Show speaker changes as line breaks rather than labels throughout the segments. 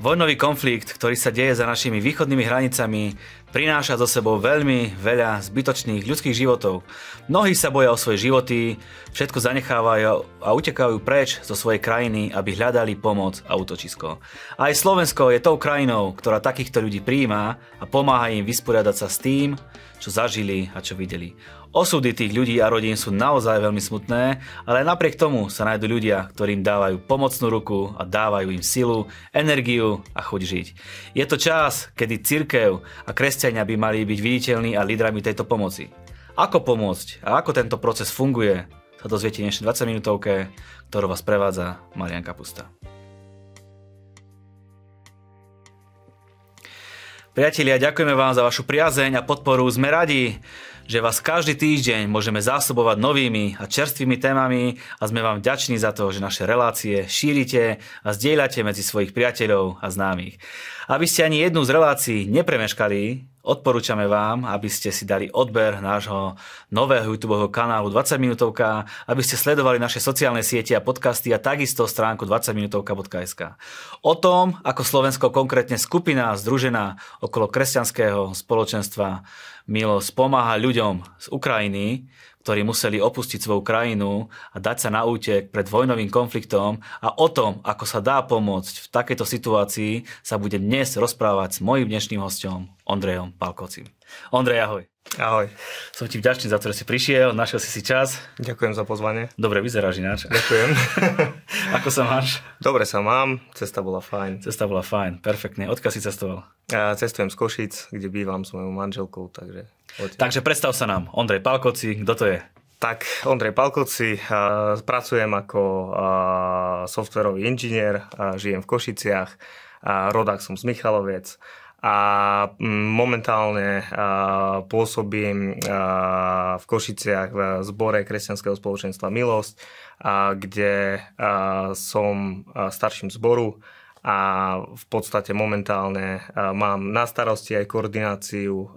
Vojnový konflikt, ktorý sa deje za našimi východnými hranicami, prináša so sebou veľmi veľa zbytočných ľudských životov. Mnohí sa boja o svoje životy, všetko zanechávajú a utekajú preč zo svojej krajiny, aby hľadali pomoc a útočisko. Aj Slovensko je tou krajinou, ktorá takýchto ľudí príjma a pomáha im vysporiadať sa s tým, čo zažili a čo videli. Osudy tých ľudí a rodín sú naozaj veľmi smutné, ale napriek tomu sa nájdú ľudia, ktorým dávajú pomocnú ruku a dávajú im silu, energiu a chuť žiť. Je to čas, kedy cirkev a kresťania by mali byť viditeľní a lídrami tejto pomoci. Ako pomôcť a ako tento proces funguje, sa dozviete dnešnej 20 minútovke, ktorú vás prevádza Marian Kapusta. Priatelia, ďakujeme vám za vašu priazeň a podporu. Sme radi, že vás každý týždeň môžeme zásobovať novými a čerstvými témami a sme vám vďační za to, že naše relácie šírite a zdieľate medzi svojich priateľov a známych. Aby ste ani jednu z relácií nepremeškali, odporúčame vám, aby ste si dali odber nášho nového YouTube kanálu 20 minútovka, aby ste sledovali naše sociálne siete a podcasty a takisto stránku 20minutovka.sk. O tom, ako Slovensko konkrétne skupina združená okolo kresťanského spoločenstva Milosť pomáha ľuďom z Ukrajiny, ktorí museli opustiť svoju krajinu a dať sa na útek pred vojnovým konfliktom a o tom, ako sa dá pomôcť v takejto situácii, sa bude dnes rozprávať s mojím dnešným hostom Ondrejom Palkovcim. Ondrej, ahoj.
Ahoj.
Som ti vďačný za to, že si prišiel, našiel si si čas.
Ďakujem za pozvanie.
Dobre vyzeráš ináč.
Ďakujem.
Ako sa máš?
Dobre sa mám, cesta bola fajn.
Cesta bola fajn, perfektne. Odkiaľ si cestoval?
Ja cestujem z Košic, kde bývam s mojou manželkou, takže...
Odtiaľ. Takže predstav sa nám, Ondrej Palkoci, kto to je?
Tak, Ondrej Palkoci, pracujem ako softverový inžinier, žijem v Košiciach, rodák som z Michaloviec a mm, momentálne pôsobím v Košiciach v zbore kresťanského spoločenstva Milosť, kde som starším zboru a v podstate momentálne mám na starosti aj koordináciu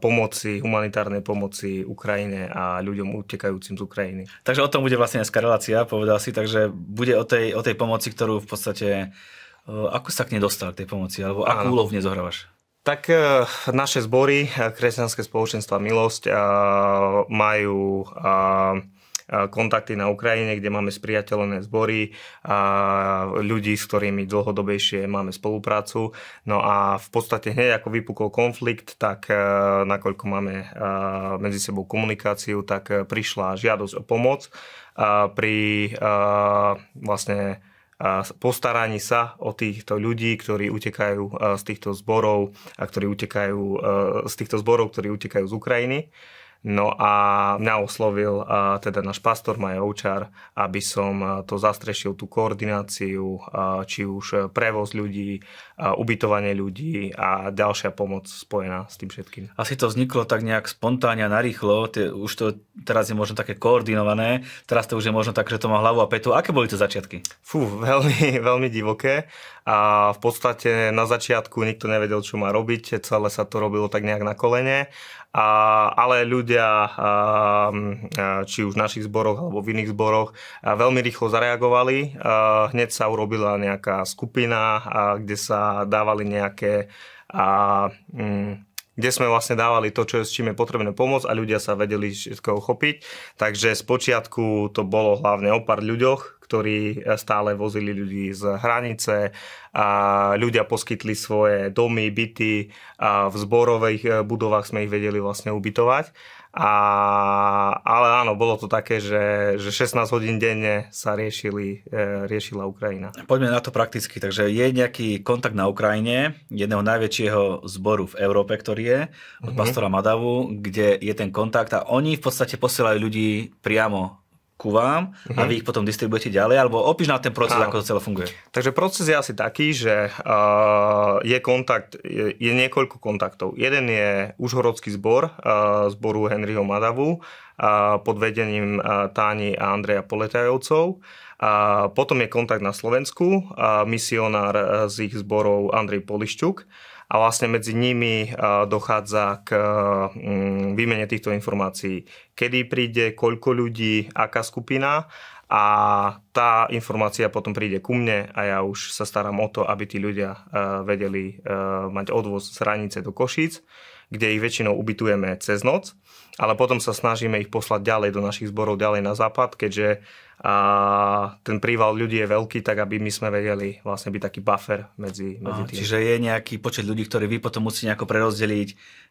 pomoci, humanitárnej pomoci Ukrajine a ľuďom utekajúcim z Ukrajiny.
Takže o tom bude vlastne dneska relácia, povedal si, takže bude o tej, o tej pomoci, ktorú v podstate, ako sa k nej dostal, k tej pomoci, alebo akú úlohu v nej zohrávaš?
Tak e, naše zbory, e, kresťanské spoločenstva Milosť, majú kontakty na Ukrajine, kde máme spriateľené zbory, a ľudí, s ktorými dlhodobejšie máme spoluprácu. No a v podstate hneď ako vypukol konflikt, tak nakoľko máme medzi sebou komunikáciu, tak prišla žiadosť o pomoc pri vlastne postaraní sa o týchto ľudí, ktorí utekajú z týchto zborov a ktorí utekajú z týchto zborov, ktorí utekajú z Ukrajiny. No a mňa oslovil a teda náš pastor Maja Oučar, aby som to zastrešil, tú koordináciu, či už prevoz ľudí, ubytovanie ľudí a ďalšia pomoc spojená s tým všetkým.
Asi to vzniklo tak nejak spontánne a narýchlo, už to teraz je možno také koordinované, teraz to už je možno tak, že to má hlavu a petu. Aké boli to začiatky?
Fú, veľmi, veľmi divoké a v podstate na začiatku nikto nevedel, čo má robiť, celé sa to robilo tak nejak na kolene a, ale ľudia, a, či už v našich zboroch alebo v iných zboroch, veľmi rýchlo zareagovali. A hneď sa urobila nejaká skupina, kde sa dávali nejaké mm, kde sme vlastne dávali to, čo, s čím je potrebné pomôcť a ľudia sa vedeli všetko uchopiť. Takže z počiatku to bolo hlavne o pár ľuďoch, ktorí eh, stále vozili ľudí z hranice a ľudia poskytli svoje domy, byty a v zborových eh, budovách sme ich vedeli vlastne ubytovať. A, ale áno, bolo to také, že, že 16 hodín denne sa riešili, e, riešila Ukrajina.
Poďme na to prakticky. Takže je nejaký kontakt na Ukrajine, jedného najväčšieho zboru v Európe, ktorý je, od mm-hmm. pastora Madavu, kde je ten kontakt a oni v podstate posielajú ľudí priamo ku vám uh-huh. a vy ich potom distribujete ďalej, alebo opíš na ten proces, Áno. ako to celé funguje.
Takže proces je asi taký, že uh, je kontakt, je, je niekoľko kontaktov. Jeden je užhorodský zbor, uh, zboru Henryho Madavu uh, pod vedením uh, Táni a Andreja Poletajovcov. A potom je kontakt na Slovensku, a misionár z ich zborov Andrej Polišťuk a vlastne medzi nimi dochádza k mm, výmene týchto informácií. Kedy príde, koľko ľudí, aká skupina a tá informácia potom príde ku mne a ja už sa starám o to, aby tí ľudia uh, vedeli uh, mať odvoz z hranice do Košíc, kde ich väčšinou ubytujeme cez noc, ale potom sa snažíme ich poslať ďalej do našich zborov, ďalej na západ, keďže a ten príval ľudí je veľký, tak aby my sme vedeli vlastne byť taký buffer medzi, medzi tým.
Čiže je nejaký počet ľudí, ktorí vy potom musíte nejako prerozdeliť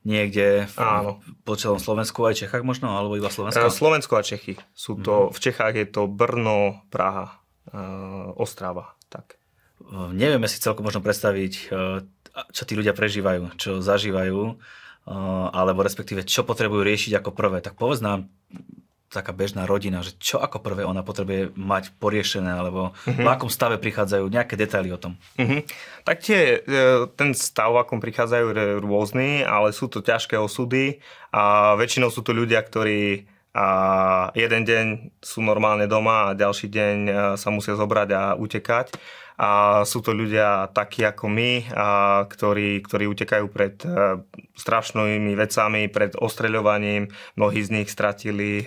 niekde v, Áno. po celom Slovensku aj Čechách možno, alebo iba Slovensku?
E, Slovensko a Čechy. Sú to, mm-hmm. V Čechách je to Brno, Praha, uh, Ostrava. Tak.
Nevieme si celkom možno predstaviť, uh, čo tí ľudia prežívajú, čo zažívajú, alebo respektíve čo potrebujú riešiť ako prvé. Tak povedz nám, taká bežná rodina, že čo ako prvé ona potrebuje mať poriešené, alebo uh-huh. v akom stave prichádzajú, nejaké detaily o tom.
Uh-huh. Tak tie, e, ten stav, v akom prichádzajú, je rôzny, ale sú to ťažké osudy a väčšinou sú to ľudia, ktorí a jeden deň sú normálne doma a ďalší deň e, sa musia zobrať a utekať a sú to ľudia takí ako my, a ktorí, ktorí utekajú pred e, strašnými vecami, pred ostreľovaním. Mnohí z nich stratili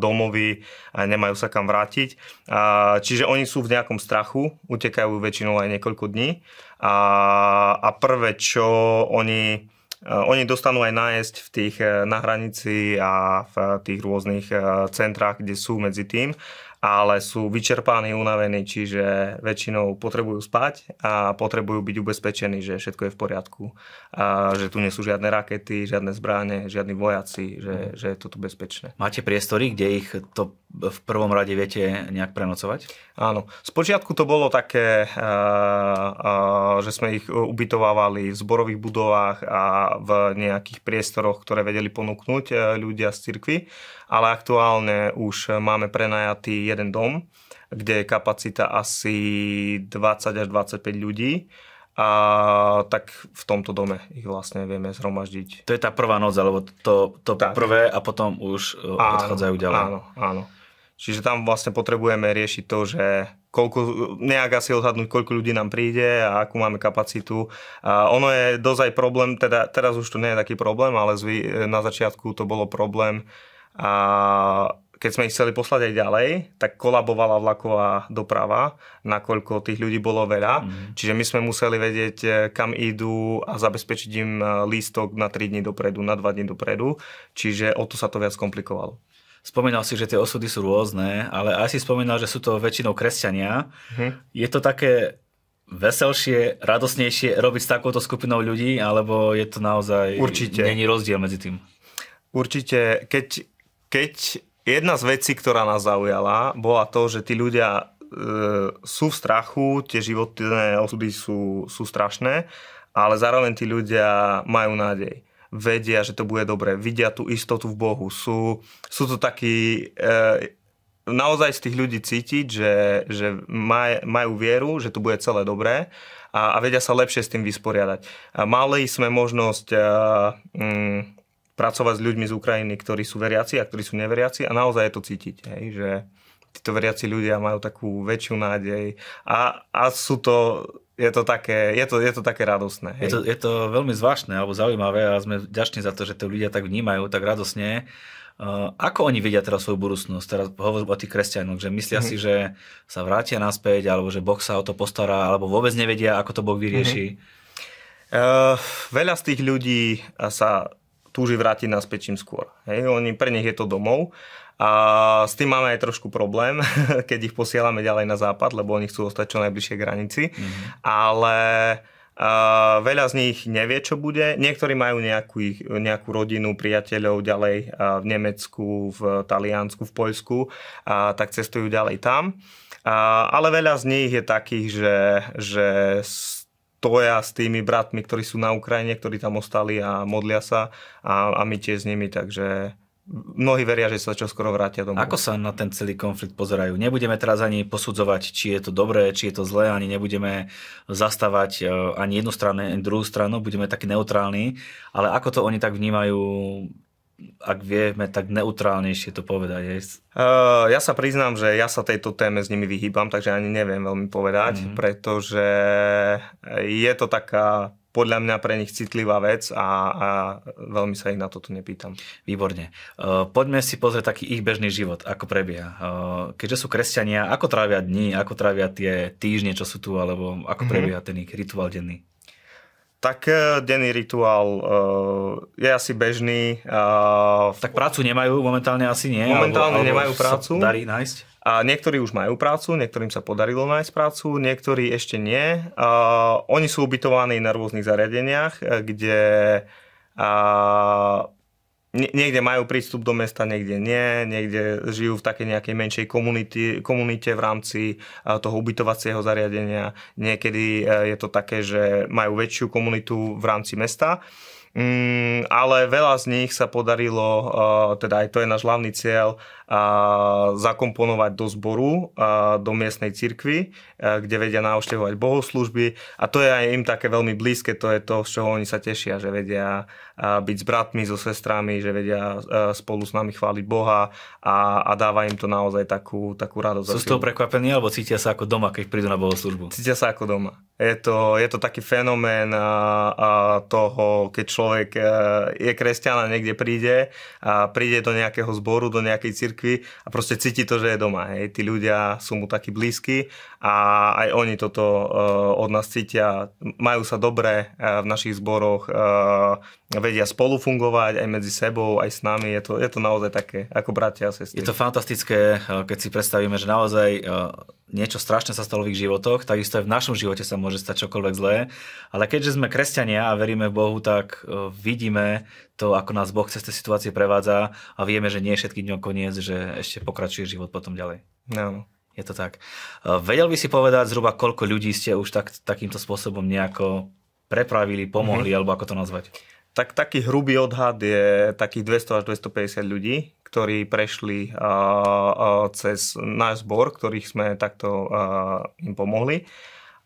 domovy a nemajú sa kam vrátiť. A, čiže oni sú v nejakom strachu, utekajú väčšinou aj niekoľko dní. A, a prvé, čo oni oni dostanú aj nájsť v tých e, na hranici a v tých rôznych e, centrách, kde sú medzi tým ale sú vyčerpaní, unavení, čiže väčšinou potrebujú spať a potrebujú byť ubezpečení, že všetko je v poriadku a že tu nie sú žiadne rakety, žiadne zbráne, žiadni vojaci, že, mm. že je to tu bezpečné.
Máte priestory, kde ich to v prvom rade viete nejak prenocovať?
Áno. Spočiatku to bolo také, že sme ich ubytovávali v zborových budovách a v nejakých priestoroch, ktoré vedeli ponúknuť e, ľudia z cirkvy, ale aktuálne už máme prenajatý jeden dom, kde je kapacita asi 20 až 25 ľudí a tak v tomto dome ich vlastne vieme zhromaždiť.
To je tá prvá noc, alebo to, to prvé a potom už e, áno, odchádzajú ďalej.
Áno, áno. Čiže tam vlastne potrebujeme riešiť to, že koľko, nejak asi odhadnúť, koľko ľudí nám príde a akú máme kapacitu. A ono je dosť aj problém, teda teraz už to nie je taký problém, ale zvy, na začiatku to bolo problém. A keď sme ich chceli poslať aj ďalej, tak kolabovala vlaková doprava, nakoľko tých ľudí bolo veľa. Mm. Čiže my sme museli vedieť, eh, kam idú a zabezpečiť im eh, lístok na 3 dní dopredu, na 2 dní dopredu. Čiže o to sa to viac komplikovalo.
Spomínal si, že tie osudy sú rôzne, ale aj si spomínal, že sú to väčšinou kresťania. Hm. Je to také veselšie, radosnejšie robiť s takouto skupinou ľudí, alebo je to naozaj...
Určite.
Není rozdiel medzi tým?
Určite. Keď, keď jedna z vecí, ktorá nás zaujala, bola to, že tí ľudia e, sú v strachu, tie životné osudy sú, sú strašné, ale zároveň tí ľudia majú nádej vedia, že to bude dobre, vidia tú istotu v Bohu. Sú, sú to takí... E, naozaj z tých ľudí cítiť, že, že maj, majú vieru, že to bude celé dobré a, a vedia sa lepšie s tým vysporiadať. A mali sme možnosť a, e, mm, pracovať s ľuďmi z Ukrajiny, ktorí sú veriaci a ktorí sú neveriaci a naozaj je to cítiť, hej, že títo veriaci ľudia majú takú väčšiu nádej a, a sú to je to také, je to, je to také radosné.
Hej. Je, to, je to veľmi zvláštne alebo zaujímavé a sme vďační za to, že to ľudia tak vnímajú, tak radosne. Uh, ako oni vidia teraz svoju budúcnosť? Teraz hovorím o tých kresťanoch, že myslia mm-hmm. si, že sa vrátia naspäť, alebo že Boh sa o to postará, alebo vôbec nevedia, ako to Boh vyrieši. Mm-hmm.
Uh, veľa z tých ľudí sa túži vrátiť naspäť čím skôr. Hej? Oni, pre nich je to domov a s tým máme aj trošku problém, keď ich posielame ďalej na západ, lebo oni chcú ostať čo najbližšie granici. Mm-hmm. Ale uh, veľa z nich nevie, čo bude. Niektorí majú nejakú, nejakú rodinu, priateľov ďalej v Nemecku, v Taliansku, v Poľsku, uh, tak cestujú ďalej tam. Uh, ale veľa z nich je takých, že, že stoja s tými bratmi, ktorí sú na Ukrajine, ktorí tam ostali a modlia sa a, a my tiež s nimi, takže mnohí veria, že sa čoskoro vrátia domov.
Ako sa na ten celý konflikt pozerajú? Nebudeme teraz ani posudzovať, či je to dobré, či je to zlé, ani nebudeme zastávať e, ani jednu stranu, ani druhú stranu, budeme takí neutrálni, ale ako to oni tak vnímajú ak vieme tak neutrálnejšie to povedať.
Uh, ja sa priznám, že ja sa tejto téme s nimi vyhýbam, takže ani neviem veľmi povedať, mm-hmm. pretože je to taká podľa mňa pre nich citlivá vec a, a veľmi sa ich na toto nepýtam.
Výborne. Uh, poďme si pozrieť taký ich bežný život, ako prebieha. Uh, keďže sú kresťania, ako trávia dní, ako trávia tie týždne, čo sú tu, alebo ako mhm. prebieha mm-hmm. ten ich rituál denný?
Tak e, denný rituál uh, je asi bežný.
Uh, tak prácu nemajú momentálne asi nie?
Momentálne alebo, nemajú prácu.
darí nájsť?
A niektorí už majú prácu, niektorým sa podarilo nájsť prácu, niektorí ešte nie. Uh, oni sú ubytovaní na rôznych zariadeniach, kde uh, niekde majú prístup do mesta, niekde nie, niekde žijú v takej nejakej menšej komunite, komunite v rámci toho ubytovacieho zariadenia. Niekedy je to také, že majú väčšiu komunitu v rámci mesta. Mm, ale veľa z nich sa podarilo, teda aj to je náš hlavný cieľ, zakomponovať do zboru, do miestnej cirkvi, kde vedia navštevovať bohoslužby a to je aj im také veľmi blízke, to je to, z čoho oni sa tešia, že vedia byť s bratmi, so sestrami, že vedia spolu s nami chváliť Boha a, a dáva im to naozaj takú, takú radosť.
Sú z toho prekvapení alebo cítia sa ako doma, keď prídu na bohoslužbu?
Cítia sa ako doma. Je to, je to taký fenomén toho, keď človek je kresťan a niekde príde a príde do nejakého zboru, do nejakej cirkvi a proste cíti to, že je doma. Hej. Tí ľudia sú mu takí blízki a aj oni toto uh, od nás cítia. Majú sa dobre uh, v našich zboroch, uh, vedia spolu aj medzi sebou, aj s nami. Je to, je to naozaj také, ako bratia a sestry.
Je to fantastické, keď si predstavíme, že naozaj niečo strašné sa stalo v ich životoch, takisto aj v našom živote sa môže stať čokoľvek zlé. Ale keďže sme kresťania a veríme v Bohu, tak vidíme to, ako nás Boh cez tie situácie prevádza a vieme, že nie je všetky dňom koniec, že ešte pokračuje život potom ďalej.
No.
Je to tak. E, vedel by si povedať zhruba, koľko ľudí ste už tak, takýmto spôsobom nejako prepravili, pomohli, mm-hmm. alebo ako to nazvať?
Tak taký hrubý odhad je takých 200 až 250 ľudí, ktorí prešli uh, uh, cez náš zbor, ktorých sme takto uh, im pomohli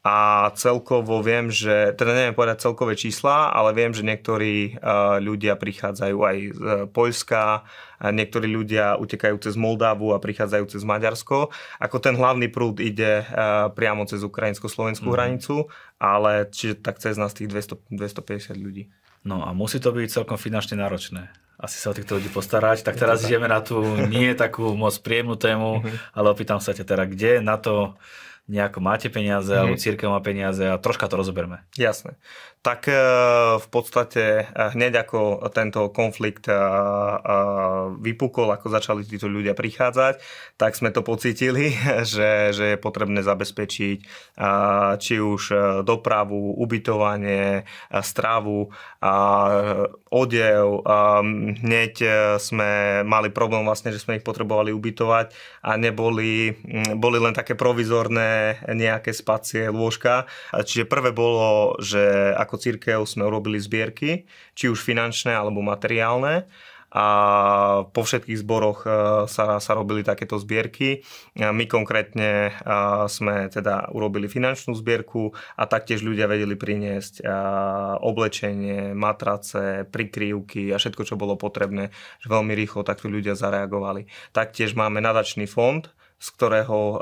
a celkovo viem, že, teda neviem povedať celkové čísla, ale viem, že niektorí ľudia prichádzajú aj z Poľska, niektorí ľudia utekajú cez Moldávu a prichádzajú cez Maďarsko. Ako ten hlavný prúd ide priamo cez ukrajinsko-slovenskú mm. hranicu, ale čiže tak cez nás tých 200, 250 ľudí.
No a musí to byť celkom finančne náročné asi sa o týchto ľudí postarať. Tak teraz ideme na tú nie takú moc príjemnú tému, mhm. ale opýtam sa ťa teda, kde na to nejako máte peniaze, mm. alebo mhm. církev má peniaze a troška to rozoberme.
Jasné. Tak e, v podstate e, hneď ako tento konflikt e, vypukol, ako začali títo ľudia prichádzať, tak sme to pocítili, že, že je potrebné zabezpečiť či už dopravu, ubytovanie, stravu, odev. Hneď sme mali problém vlastne, že sme ich potrebovali ubytovať a neboli boli len také provizorné nejaké spacie lôžka. Čiže prvé bolo, že ako církev sme urobili zbierky, či už finančné alebo materiálne a po všetkých zboroch e, sa, sa robili takéto zbierky. My konkrétne e, sme teda urobili finančnú zbierku a taktiež ľudia vedeli priniesť e, oblečenie, matrace, prikryvky a všetko, čo bolo potrebné, veľmi rýchlo takto ľudia zareagovali. Taktiež máme nadačný fond, z ktorého uh,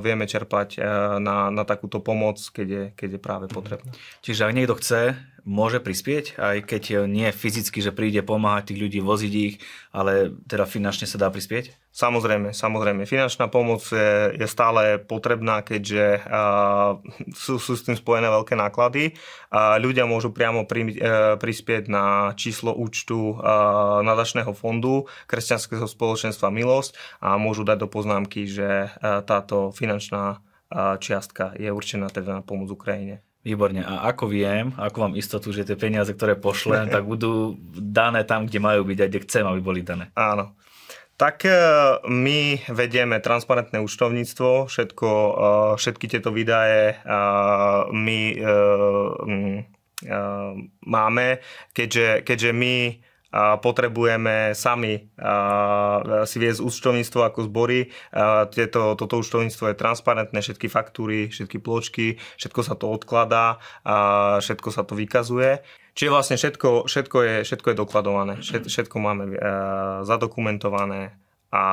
vieme čerpať uh, na, na takúto pomoc, keď je, keď je práve potrebné.
Čiže ak niekto chce, môže prispieť, aj keď nie fyzicky, že príde pomáhať tých ľudí, voziť ich, ale teda finančne sa dá prispieť?
Samozrejme, samozrejme. Finančná pomoc je, je stále potrebná, keďže uh, sú, sú s tým spojené veľké náklady. Uh, ľudia môžu priamo pri, uh, prispieť na číslo účtu uh, nadačného fondu Kresťanského spoločenstva Milosť a môžu dať do poznámky, že uh, táto finančná uh, čiastka je určená teda na pomoc Ukrajine.
Výborne. A ako viem, ako mám istotu, že tie peniaze, ktoré pošlem, tak budú dané tam, kde majú byť a kde chcem, aby boli dané.
Áno. Tak e, my vedieme transparentné účtovníctvo, všetko, e, všetky tieto výdaje e, my máme, keďže, keďže my potrebujeme sami si viesť účtovníctvo ako zbory. Tieto, toto účtovníctvo je transparentné, všetky faktúry, všetky pločky, všetko sa to odkladá, všetko sa to vykazuje. Čiže vlastne všetko, všetko, je, všetko je dokladované, všetko máme zadokumentované a...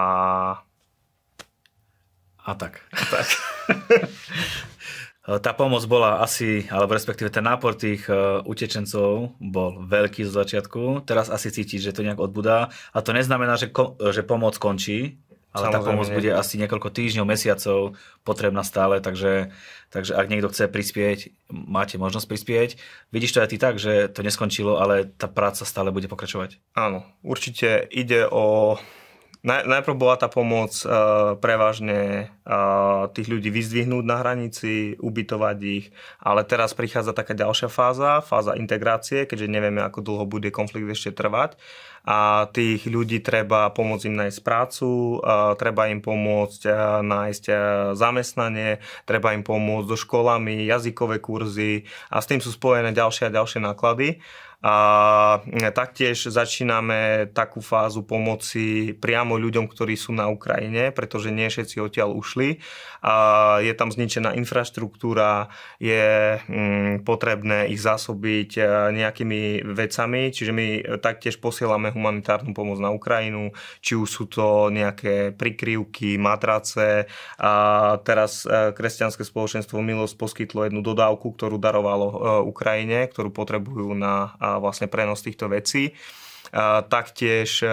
A tak. A tak. Tá pomoc bola asi, alebo respektíve ten nápor tých utečencov bol veľký zo začiatku. Teraz asi cítiť, že to nejak odbudá. A to neznamená, že, že pomoc končí, ale Samozrejme, tá pomoc nie. bude asi niekoľko týždňov, mesiacov potrebná stále, takže, takže ak niekto chce prispieť, máte možnosť prispieť. Vidíš to aj ty tak, že to neskončilo, ale tá práca stále bude pokračovať?
Áno, určite ide o Naj, najprv bola tá pomoc uh, prevažne uh, tých ľudí vyzdvihnúť na hranici, ubytovať ich, ale teraz prichádza taká ďalšia fáza, fáza integrácie, keďže nevieme, ako dlho bude konflikt ešte trvať a tých ľudí treba pomôcť im nájsť prácu, treba im pomôcť nájsť zamestnanie, treba im pomôcť so školami, jazykové kurzy a s tým sú spojené ďalšie a ďalšie náklady. A taktiež začíname takú fázu pomoci priamo ľuďom, ktorí sú na Ukrajine, pretože nie všetci odtiaľ ušli. A je tam zničená infraštruktúra, je mm, potrebné ich zásobiť nejakými vecami, čiže my taktiež posielame humanitárnu pomoc na Ukrajinu, či už sú to nejaké prikryvky, matrace. A teraz e, kresťanské spoločenstvo Milosť poskytlo jednu dodávku, ktorú darovalo e, Ukrajine, ktorú potrebujú na vlastne prenos týchto vecí. Taktiež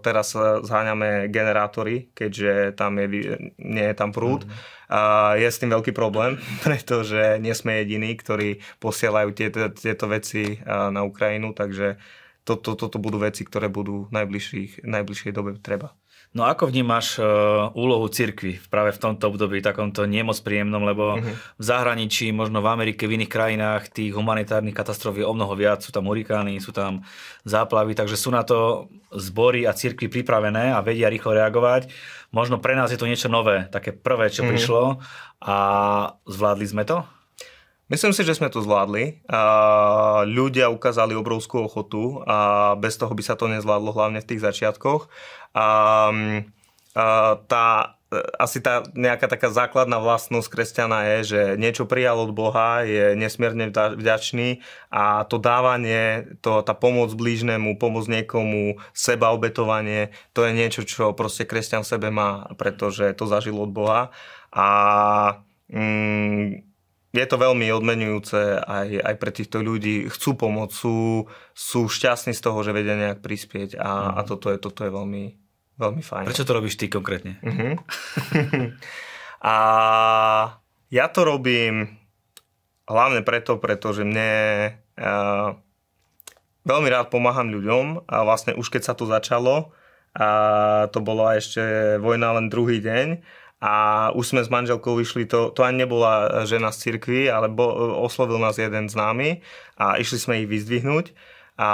teraz zháňame generátory, keďže tam je, nie je tam prúd. Mm. Je s tým veľký problém, pretože nie sme jediní, ktorí posielajú tieto, tieto veci na Ukrajinu, takže toto to, to budú veci, ktoré budú v najbližšej dobe treba.
No ako vnímaš uh, úlohu cirkvy práve v tomto období, takomto nemoc príjemnom, lebo uh-huh. v zahraničí, možno v Amerike, v iných krajinách tých humanitárnych katastrof je o mnoho viac, sú tam hurikány, sú tam záplavy, takže sú na to zbory a cirkvy pripravené a vedia rýchlo reagovať. Možno pre nás je to niečo nové, také prvé, čo uh-huh. prišlo a zvládli sme to?
Myslím si, že sme to zvládli. A ľudia ukázali obrovskú ochotu a bez toho by sa to nezvládlo, hlavne v tých začiatkoch. A, a tá asi tá nejaká taká základná vlastnosť kresťana je, že niečo prijal od Boha, je nesmierne vďačný a to dávanie, to, tá pomoc blížnemu, pomoc niekomu, seba obetovanie, to je niečo, čo proste kresťan v sebe má, pretože to zažil od Boha. A mm, je to veľmi odmenujúce aj, aj pre týchto ľudí. Chcú pomôcť, sú, sú šťastní z toho, že vedia nejak prispieť a, mm. a toto, je, toto je veľmi, veľmi fajn.
Prečo to robíš ty konkrétne? Uh-huh.
a ja to robím hlavne preto, pretože mne uh, veľmi rád pomáham ľuďom a vlastne už keď sa to začalo, a to bolo ešte vojna len druhý deň a už sme s manželkou vyšli, to, to ani nebola žena z cirkvi, ale bo, oslovil nás jeden z nami a išli sme ich vyzdvihnúť a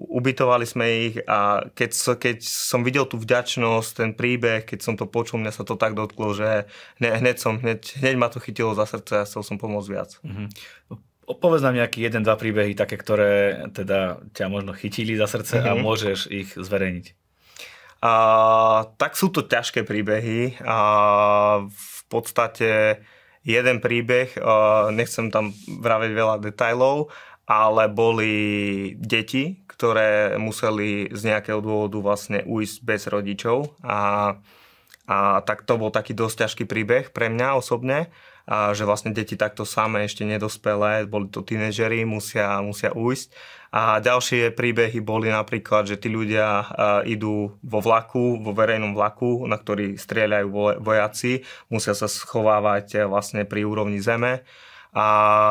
ubytovali sme ich a keď, keď som videl tú vďačnosť, ten príbeh, keď som to počul, mňa sa to tak dotklo, že hneď, hneď, som, hneď, hneď ma to chytilo za srdce a chcel som pomôcť viac. Mm-hmm.
Povedz nám nejaký jeden, dva príbehy, také, ktoré teda ťa možno chytili za srdce mm-hmm. a mhm. môžeš ich zverejniť.
Tak sú to ťažké príbehy. A v podstate jeden príbeh, a nechcem tam vraveť veľa detajlov, ale boli deti, ktoré museli z nejakého dôvodu vlastne ujsť bez rodičov a, a tak to bol taký dosť ťažký príbeh pre mňa osobne, a že vlastne deti takto samé ešte nedospelé, boli to tínežery, musia, musia ujsť a ďalšie príbehy boli napríklad, že tí ľudia idú vo vlaku, vo verejnom vlaku, na ktorý strieľajú vojaci, musia sa schovávať e, vlastne pri úrovni zeme. A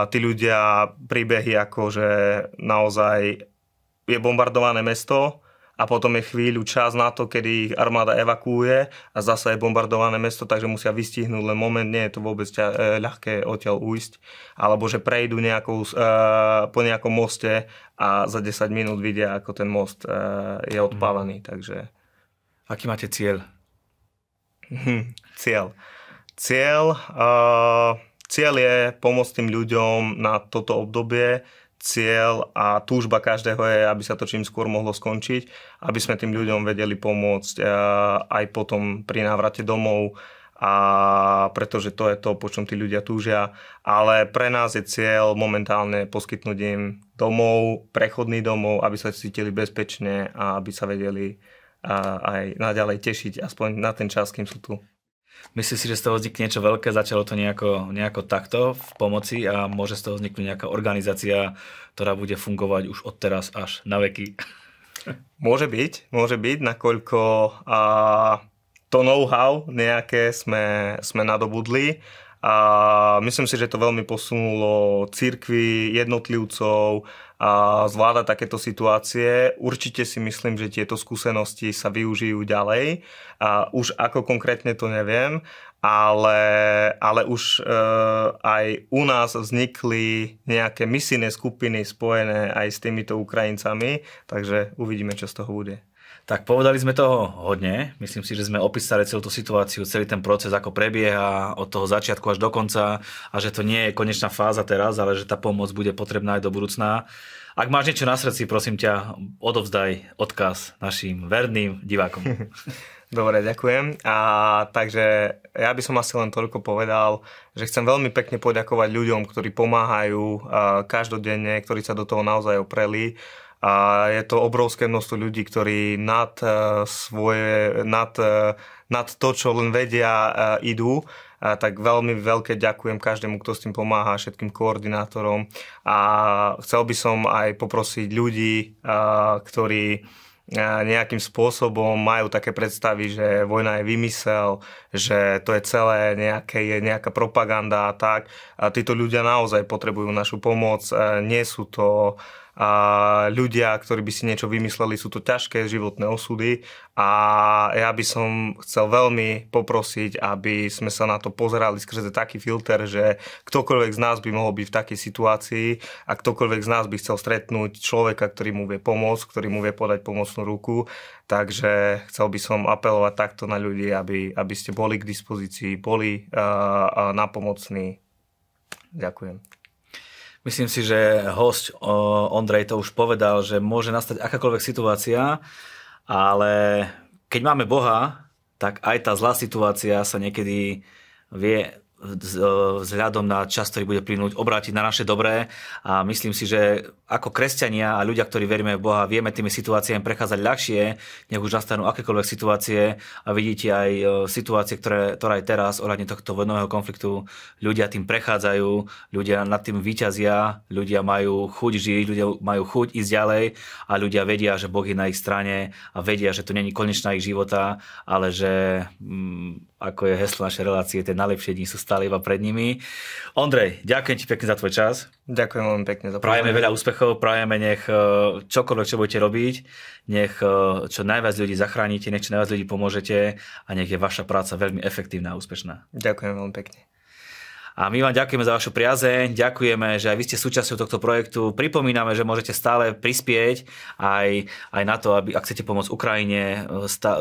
tí ľudia príbehy ako, že naozaj je bombardované mesto, a potom je chvíľu čas na to, kedy ich armáda evakuuje a zase je bombardované mesto, takže musia vystihnúť len moment, nie je to vôbec ťa, e, ľahké odtiaľ ujsť, alebo že prejdú nejakou, e, po nejakom moste a za 10 minút vidia, ako ten most e, je odpálený, mm. takže...
Aký máte cieľ?
Hm, cieľ. Cieľ, uh, cieľ je pomôcť tým ľuďom na toto obdobie, cieľ a túžba každého je, aby sa to čím skôr mohlo skončiť, aby sme tým ľuďom vedeli pomôcť eh, aj potom pri návrate domov, a pretože to je to, po čom tí ľudia túžia. Ale pre nás je cieľ momentálne poskytnúť im domov, prechodný domov, aby sa cítili bezpečne a aby sa vedeli aj naďalej tešiť aspoň na ten čas, kým sú tu.
Myslíš si, že z toho vznikne niečo veľké, začalo to nejako, nejako takto v pomoci a môže z toho vzniknúť nejaká organizácia, ktorá bude fungovať už od teraz až na veky?
Môže byť, môže byť, nakoľko a, to know-how nejaké sme, sme nadobudli a myslím si, že to veľmi posunulo církvy, jednotlivcov a zvláda takéto situácie. Určite si myslím, že tieto skúsenosti sa využijú ďalej. A už ako konkrétne to neviem, ale, ale už e, aj u nás vznikli nejaké misijné skupiny spojené aj s týmito Ukrajincami, takže uvidíme, čo z toho bude.
Tak povedali sme toho hodne. Myslím si, že sme opísali celú tú situáciu, celý ten proces, ako prebieha od toho začiatku až do konca a že to nie je konečná fáza teraz, ale že tá pomoc bude potrebná aj do budúcna. Ak máš niečo na srdci, prosím ťa, odovzdaj odkaz našim verným divákom.
Dobre, ďakujem. A takže ja by som asi len toľko povedal, že chcem veľmi pekne poďakovať ľuďom, ktorí pomáhajú každodenne, ktorí sa do toho naozaj opreli a je to obrovské množstvo ľudí, ktorí nad, e, svoje, nad, e, nad to, čo len vedia, e, idú. A tak veľmi veľké ďakujem každému, kto s tým pomáha, všetkým koordinátorom. A chcel by som aj poprosiť ľudí, ktorí nejakým spôsobom majú také predstavy, že vojna je vymysel, že to je celé nejaké, je nejaká propaganda a tak. A títo ľudia naozaj potrebujú našu pomoc. Nie sú to a ľudia, ktorí by si niečo vymysleli, sú to ťažké životné osudy a ja by som chcel veľmi poprosiť, aby sme sa na to pozerali skrze taký filter, že ktokoľvek z nás by mohol byť v takej situácii a ktokoľvek z nás by chcel stretnúť človeka, ktorý mu vie pomôcť, ktorý mu vie podať pomocnú ruku. Takže chcel by som apelovať takto na ľudí, aby, aby ste boli k dispozícii, boli uh, uh, napomocní. Ďakujem.
Myslím si, že host Ondrej to už povedal, že môže nastať akákoľvek situácia, ale keď máme Boha, tak aj tá zlá situácia sa niekedy vie vzhľadom na čas, ktorý bude plynúť, obrátiť na naše dobré. A myslím si, že ako kresťania a ľudia, ktorí veríme v Boha, vieme tými situáciami prechádzať ľahšie, nech už nastanú akékoľvek situácie a vidíte aj e, situácie, ktoré, ktoré aj teraz ohľadne tohto vojnového konfliktu ľudia tým prechádzajú, ľudia nad tým vyťazia, ľudia majú chuť žiť, ľudia majú chuť ísť ďalej a ľudia vedia, že Boh je na ich strane a vedia, že to není konečná ich života, ale že mm, ako je heslo našej relácie, tie najlepšie dni sú stále iba pred nimi. Ondrej, ďakujem ti pekne za tvoj čas.
Ďakujem veľmi pekne
za Prajeme veľa úspechov, prajeme nech e, čokoľvek, čo budete robiť, nech e, čo najviac ľudí zachránite, nech čo najviac ľudí pomôžete a nech je vaša práca veľmi efektívna a úspešná.
Ďakujem veľmi pekne.
A my vám ďakujeme za vašu priazeň, ďakujeme, že aj vy ste súčasťou tohto projektu. Pripomíname, že môžete stále prispieť aj, aj na to, aby, ak chcete pomôcť Ukrajine,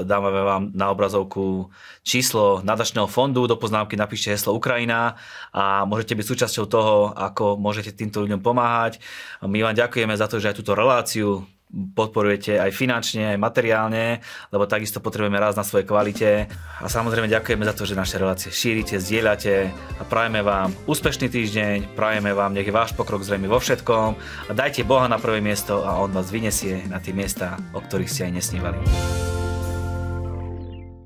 dáme vám na obrazovku číslo nadačného fondu, do poznámky napíšte heslo Ukrajina a môžete byť súčasťou toho, ako môžete týmto ľuďom pomáhať. My vám ďakujeme za to, že aj túto reláciu podporujete aj finančne, aj materiálne, lebo takisto potrebujeme raz na svojej kvalite. A samozrejme ďakujeme za to, že naše relácie šírite, zdieľate a prajeme vám úspešný týždeň, prajeme vám, nech je váš pokrok zrejme vo všetkom a dajte Boha na prvé miesto a On vás vyniesie na tie miesta, o ktorých ste aj nesnívali.